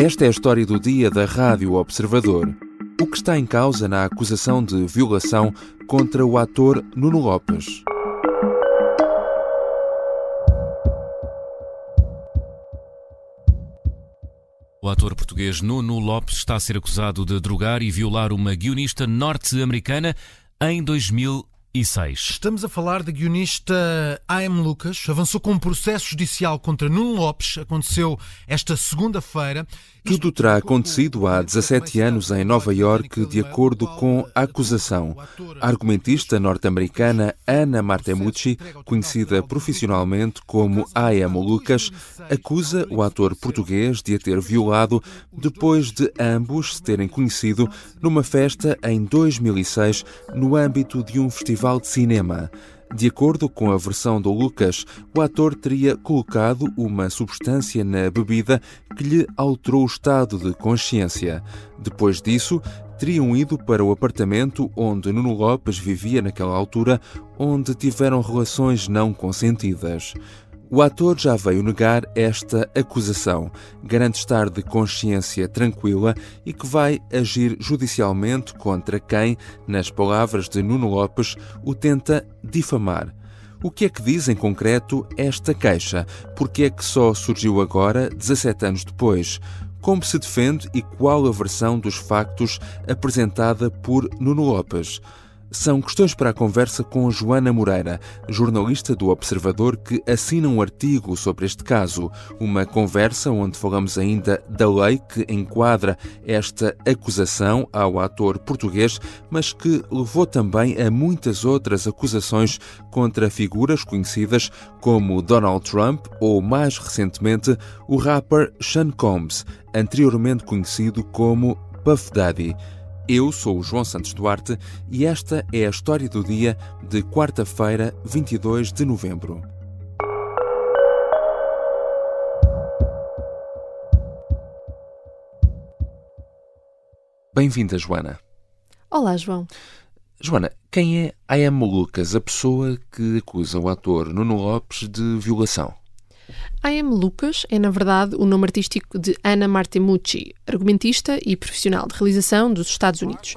Esta é a história do dia da Rádio Observador. O que está em causa na acusação de violação contra o ator Nuno Lopes. O ator português Nuno Lopes está a ser acusado de drogar e violar uma guionista norte-americana em 2006. Estamos a falar da guionista A.M. Lucas. Avançou com um processo judicial contra Nuno Lopes. Aconteceu esta segunda-feira. Tudo terá acontecido há 17 anos em Nova York, de acordo com a acusação. A argumentista norte-americana Anna Martemucci, conhecida profissionalmente como A.M. Lucas, acusa o ator português de a ter violado depois de ambos se terem conhecido numa festa em 2006 no âmbito de um festival de cinema. De acordo com a versão do Lucas, o ator teria colocado uma substância na bebida que lhe alterou o estado de consciência. Depois disso, teriam ido para o apartamento onde Nuno Lopes vivia naquela altura, onde tiveram relações não consentidas. O ator já veio negar esta acusação. Garante estar de consciência tranquila e que vai agir judicialmente contra quem, nas palavras de Nuno Lopes, o tenta difamar. O que é que diz em concreto esta queixa? Porque é que só surgiu agora, 17 anos depois? Como se defende e qual a versão dos factos apresentada por Nuno Lopes? São questões para a conversa com Joana Moreira, jornalista do Observador, que assina um artigo sobre este caso. Uma conversa onde falamos ainda da lei que enquadra esta acusação ao ator português, mas que levou também a muitas outras acusações contra figuras conhecidas como Donald Trump ou, mais recentemente, o rapper Sean Combs, anteriormente conhecido como Puff Daddy. Eu sou o João Santos Duarte e esta é a história do dia de quarta-feira, 22 de novembro. Bem-vinda, Joana. Olá, João. Joana, quem é A.M. Lucas, a pessoa que acusa o ator Nuno Lopes de violação? A.M. Lucas é, na verdade, o nome artístico de Anna Martemucci, argumentista e profissional de realização dos Estados Unidos.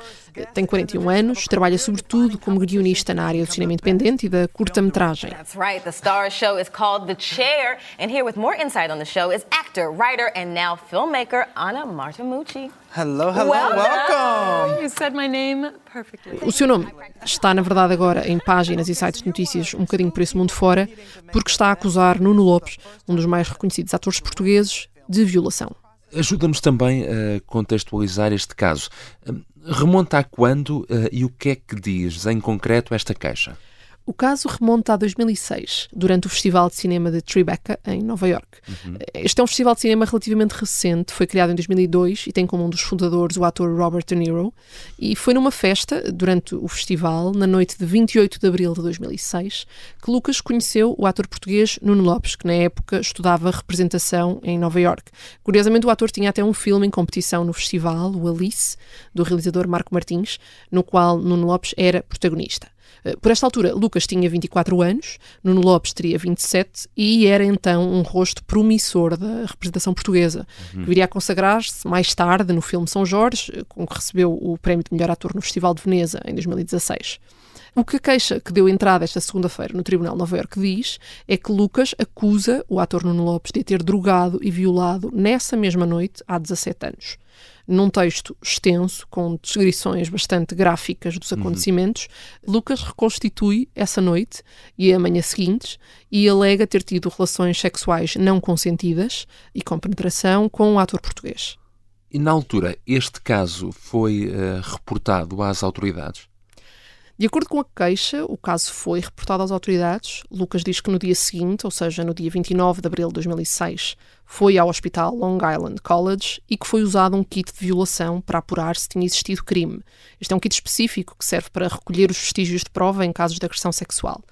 Tem 41 anos, trabalha sobretudo como guionista na área do cinema independente e da curta-metragem. That's right. The star show is called The Chair, and here with more insight on the show is actor, writer, and now filmmaker Anna Martimucci. Hello, hello, welcome. You said my name perfectly. O seu nome está, na verdade, agora em páginas e sites de notícias um bocadinho por esse mundo fora, porque está a acusar Nuno Lopes, um dos mais reconhecidos atores portugueses, de violação. Ajuda-nos também a contextualizar este caso. Remonta a quando uh, e o que é que diz em concreto esta queixa? O caso remonta a 2006, durante o Festival de Cinema de Tribeca, em Nova York. Uhum. Este é um festival de cinema relativamente recente, foi criado em 2002 e tem como um dos fundadores o ator Robert De Niro. E foi numa festa, durante o festival, na noite de 28 de abril de 2006, que Lucas conheceu o ator português Nuno Lopes, que na época estudava representação em Nova York. Curiosamente, o ator tinha até um filme em competição no festival, o Alice, do realizador Marco Martins, no qual Nuno Lopes era protagonista. Eh, por esta altura, Lucas tinha 24 anos, Nuno Lopes teria 27 e era então um rosto promissor da representação portuguesa, uhum. que viria a consagrar-se mais tarde no filme São Jorge, eh, com que recebeu o prémio de melhor ator no Festival de Veneza em 2016. O que a queixa que deu entrada esta segunda-feira no Tribunal de Nova Iorque diz é que Lucas acusa o ator Nuno Lopes de ter drogado e violado nessa mesma noite há 17 anos num texto extenso, com descrições bastante gráficas dos uhum. acontecimentos, uhum. Lucas reconstitui essa noite e a manhã seguinte e alega ter tido relações sexuais não consentidas e com penetração com o um ator português. E na altura, este caso foi uh, reportado às autoridades? De acordo com a queixa, o caso foi reportado às autoridades. Lucas diz que no dia seguinte, ou seja, no dia 29 de abril de 2006, foi ao hospital Long Island College e que foi usado um kit de violação para apurar se tinha existido crime. Este é um kit específico que serve para recolher os vestígios de prova em casos de agressão sexual.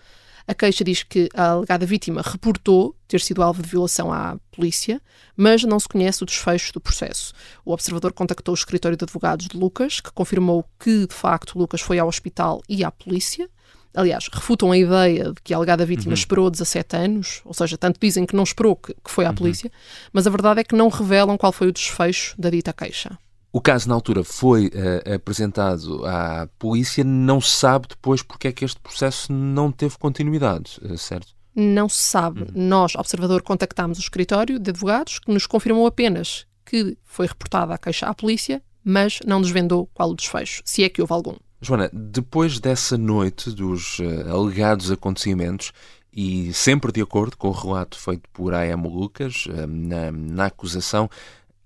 A queixa diz que a alegada vítima reportou ter sido alvo de violação à polícia, mas não se conhece o desfecho do processo. O observador contactou o escritório de advogados de Lucas, que confirmou que, de facto, Lucas foi ao hospital e à polícia, Aliás, refutam a ideia de que a alegada vítima uhum. esperou 17 anos, ou seja, tanto dizem que não esperou que, que foi à uhum. polícia, mas a verdade é que não revelam qual foi o desfecho da dita queixa. O caso, na altura, foi uh, apresentado à polícia. Não se sabe depois porque é que este processo não teve continuidade, uh, certo? Não se sabe. Uhum. Nós, observador, contactámos o escritório de advogados que nos confirmou apenas que foi reportada a queixa à polícia, mas não desvendou qual o desfecho, se é que houve algum. Joana, depois dessa noite dos uh, alegados acontecimentos, e sempre de acordo com o relato feito por A.M. Lucas uh, na, na acusação,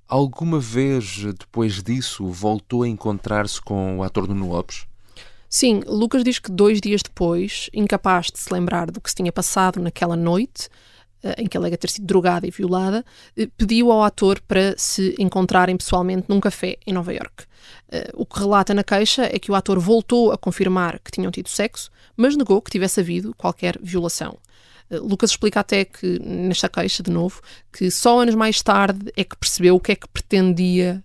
alguma vez depois disso voltou a encontrar-se com o ator Nuno Lopes? Sim, Lucas diz que dois dias depois, incapaz de se lembrar do que se tinha passado naquela noite, eh, em que alega ter sido drogada e violada, eh, pediu ao ator para se encontrarem pessoalmente num café em Nova York. Eh, o que relata na queixa é que o ator voltou a confirmar que tinham tido sexo, mas negou que tivesse havido qualquer violação. Lucas explica até que, nesta queixa, de novo, que só anos mais tarde é que percebeu o que é que pretendia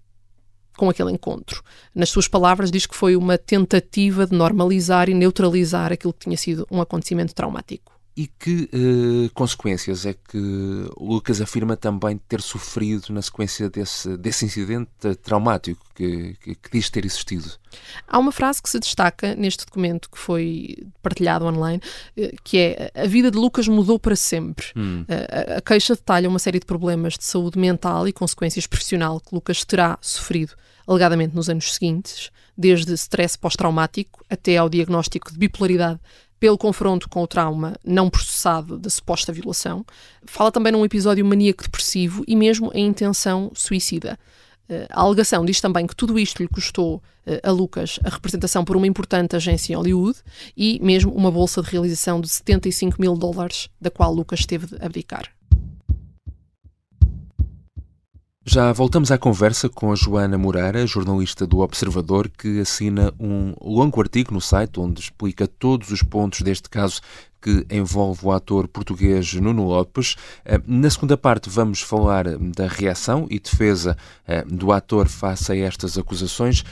com aquele encontro. Nas suas palavras, diz que foi uma tentativa de normalizar e neutralizar aquilo que tinha sido um acontecimento traumático. E que uh, consequências é que Lucas afirma também ter sofrido na sequência desse, desse incidente traumático que, que, que, diz ter existido? Há uma frase que se destaca neste documento que foi partilhado online, eh, que é a vida de Lucas mudou para sempre. Hum. A, a queixa detalha uma série de problemas de saúde mental e consequências profissional que Lucas terá sofrido, alegadamente nos anos seguintes, desde stress pós-traumático até ao diagnóstico de bipolaridade pelo confronto com o trauma não processado da suposta violação. Fala também num episódio maníaco-depressivo e mesmo a intenção suicida. Eh, a alegação diz também que tudo isto lhe custou eh, a Lucas a representação por uma importante agência em Hollywood e mesmo uma bolsa de realização de 75 mil dólares, da qual Lucas teve de abdicar. Já voltamos à conversa com a Joana Moreira, jornalista do Observador, que assina um longo artigo no site onde explica todos os pontos deste caso que envolve o ator português Nuno Lopes. Eh, na segunda parte, vamos falar da reação e defesa eh, do ator face a estas acusações.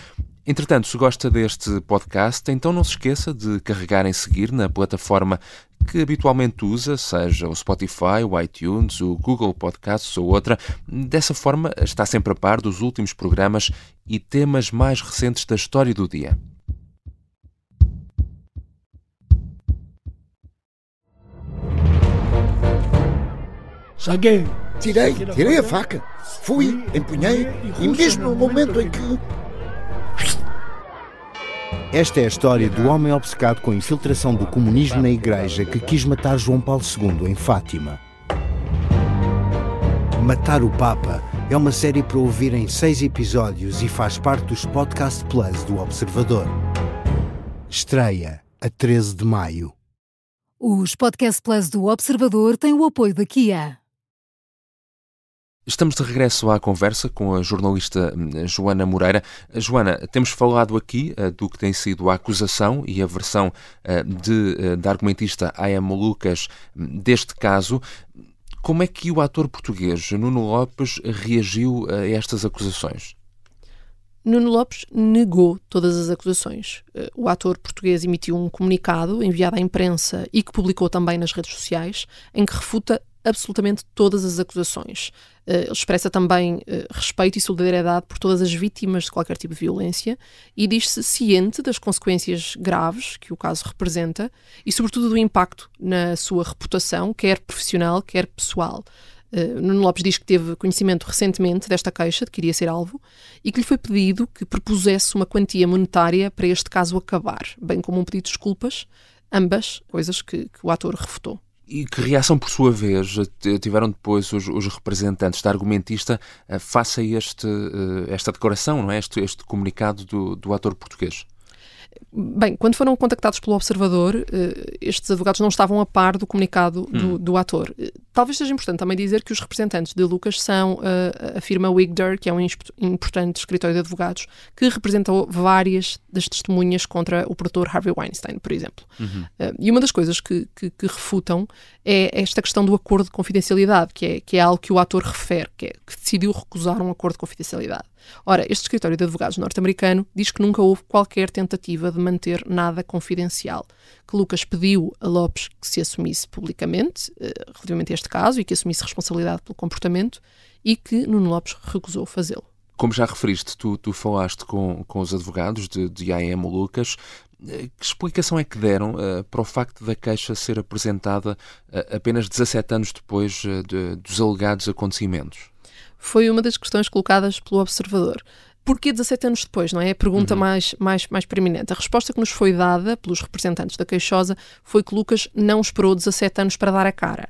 Entretanto, se gosta deste podcast, então não se esqueça de carregar em seguir na plataforma que habitualmente usa, seja o Spotify, o iTunes, o Google Podcasts ou outra. Dessa forma, está sempre a par dos últimos programas e temas mais recentes da história do dia. Saguei. Tirei, tirei a faca. Fui, empunhei e mesmo no momento em que esta é a história do homem obcecado com a infiltração do comunismo na igreja que quis matar João Paulo II em Fátima. Matar o Papa é uma série para ouvir em seis episódios e faz parte dos Podcast Plus do Observador. Estreia a 13 de maio. Os Podcast Plus do Observador têm o apoio da Kia. Estamos de regresso à conversa com a jornalista hum, Joana Moreira. Joana, temos falado aqui uh, do que tem sido a acusação e a versão uh, de, uh, da argumentista A.M. Lucas hum, deste caso. Como é que o ator português Nuno Lopes reagiu a estas acusações? Nuno Lopes negou todas as acusações. O ator português emitiu um comunicado enviado à imprensa e que publicou também nas redes sociais, em que refuta absolutamente todas as acusações. Eh, ele expressa também eh, respeito e solidariedade por todas as vítimas de qualquer tipo de violência e diz-se ciente das consequências graves que o caso representa e, sobretudo, do impacto na sua reputação, quer profissional, quer pessoal. Uh, Nuno Lopes diz que teve conhecimento recentemente desta queixa de que iria ser alvo e que lhe foi pedido que propusesse uma quantia monetária para este caso acabar, bem como um pedido de desculpas, ambas coisas que, que o ator refutou. E que reação, por sua vez, tiveram depois os, os representantes da argumentista uh, face a este, uh, esta declaração, não é? este, este comunicado do, do ator português? Bem, quando foram contactados pelo Observador, eh, estes advogados não estavam a par do comunicado do, hum. do ator. Talvez seja importante também dizer que os representantes de Lucas são uh, a firma Wigder, que é um importante escritório de advogados, que representou várias das testemunhas contra o produtor Harvey Weinstein, por exemplo. Uhum. Uh, e uma das coisas que, que, que, refutam é esta questão do acordo de confidencialidade, que é, que é algo que o ator refere, que, é, que decidiu recusar um acordo de confidencialidade. Ora, este escritório de advogados norte-americano diz que nunca houve qualquer tentativa de manter nada confidencial, que Lucas pediu a Lopes que se assumisse publicamente eh, relativamente a este caso e que assumisse responsabilidade pelo comportamento e que Nuno Lopes recusou fazê-lo. Como já referiste, tu, tu falaste com, com os advogados de, de IAM Lucas. Eh, que explicação é que deram uh, para o facto da queixa ser apresentada uh, apenas 17 anos depois uh, de, dos alegados acontecimentos? Foi uma das questões colocadas pelo observador. Porquê 17 anos depois, não é? A pergunta uhum. mais, mais, mais preeminente. A resposta que nos foi dada pelos representantes da queixosa foi que Lucas não esperou 17 anos para dar a cara.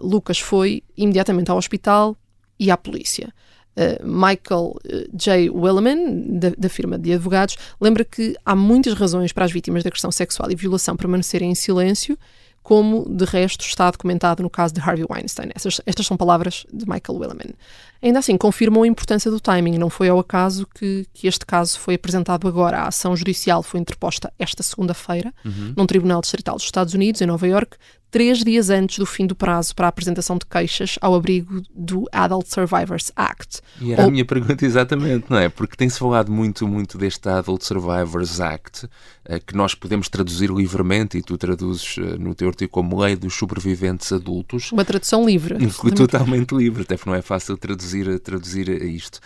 Lucas foi imediatamente ao hospital e à polícia. Uh, Michael uh, J. Willeman, da, da, firma de advogados, lembra que há muitas razões para as vítimas de agressão sexual e violação permanecerem em silêncio, como de resto está documentado no caso de Harvey Weinstein. Essas, estas são palavras de Michael Willeman. Ainda assim, confirmam a importância do timing. Não foi ao acaso que, que este caso foi apresentado agora. A ação judicial foi interposta esta segunda-feira, uhum. num tribunal distrital dos Estados Unidos, em Nova York, três dias antes do fim do prazo para a apresentação de queixas ao abrigo do Adult Survivors Act. E era Ou... a minha pergunta exatamente, não é? Porque tem-se falado muito, muito deste Adult Survivors Act, eh, que nós podemos traduzir livremente, e tu traduzes eh, no teu artigo como Lei dos Sobreviventes Adultos. Uma tradução livre. Totalmente livre, até porque não é fácil traduzir, traduzir isto.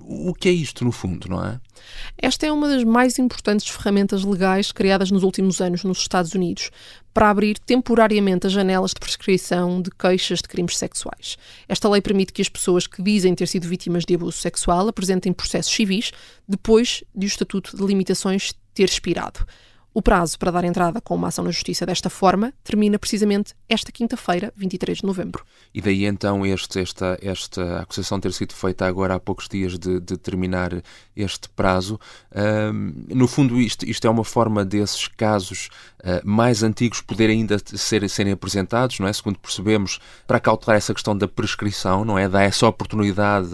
O que é isto, no fundo, não é? Esta é uma das mais importantes ferramentas legais criadas nos últimos anos nos Estados Unidos para abrir temporariamente as janelas de prescrição de queixas de crimes sexuais. Esta lei permite que as pessoas que dizem ter sido vítimas de abuso sexual apresentem processos civis depois de o Estatuto de Limitações ter expirado. O prazo para dar entrada com uma ação na Justiça desta forma termina precisamente esta quinta-feira, 23 de novembro. E daí então este, esta, esta acusação ter sido feita agora há poucos dias de, de terminar este prazo. No fundo, isto, isto é uma forma desses casos uh, mais antigos poderem ainda ser, serem apresentados, não é? Segundo percebemos, para cautelar essa questão da prescrição, não é? Dar essa oportunidade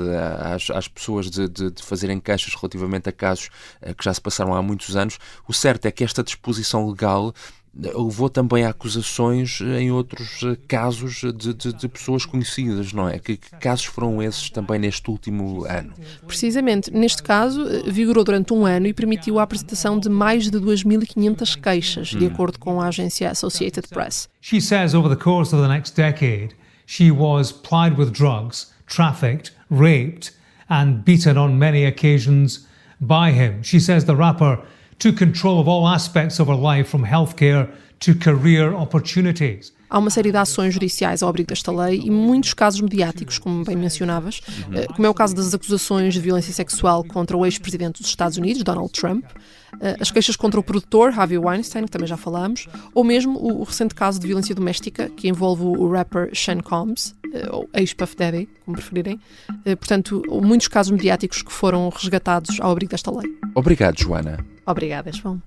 às, às pessoas de, de, de fazerem queixas relativamente a casos uh, que já se passaram há muitos anos. O certo é que esta disposição legal levou também a acusações em outros eh, casos de, de, de pessoas conhecidas, não é? Que, que, casos foram esses também neste último ano? Precisamente, neste caso, eh, vigorou durante um ano e permitiu a apresentação de mais de 2.500 queixas, de hum. acordo com a agência Associated Press. She says over the course of the next decade, she was plied with drugs, trafficked, raped and beaten on many occasions by him. She says the rapper took control of all aspects of her life, from healthcare to career opportunities. Há uma série de ações judiciais ao abrigo desta lei e muitos casos mediáticos, como bem mencionavas, eh, como é o caso das acusações de violência sexual contra o ex-presidente dos Estados Unidos, Donald Trump, eh, as queixas contra o produtor Harvey Weinstein, que também já falámos, ou mesmo o recente caso de violência doméstica que envolve o rapper Sean Combs, eh, ou ex-Puff Daddy, como preferirem. Portanto, muitos casos mediáticos que foram resgatados ao abrigo desta lei. Obrigado, Joana. Obrigada, João.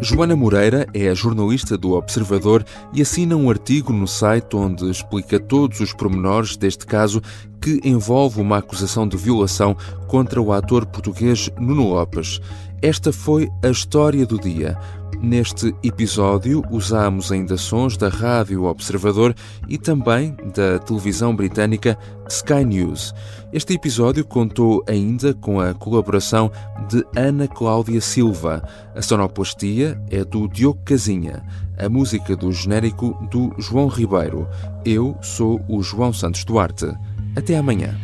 Joana Moreira é a jornalista do Observador e assina um artigo no site onde explica todos os pormenores deste caso que envolve uma acusação de violação contra o ator português Nuno Lopes. Esta foi a história do dia. Neste episódio, usamos ainda sons da Rádio Observador e também da televisão britânica Sky News. Este episódio contou ainda com a colaboração de Ana Cláudia Silva. A sonoplastia é do Diogo Casinha. A música do genérico do João Ribeiro. Eu sou o João Santos Duarte. Até amanhã.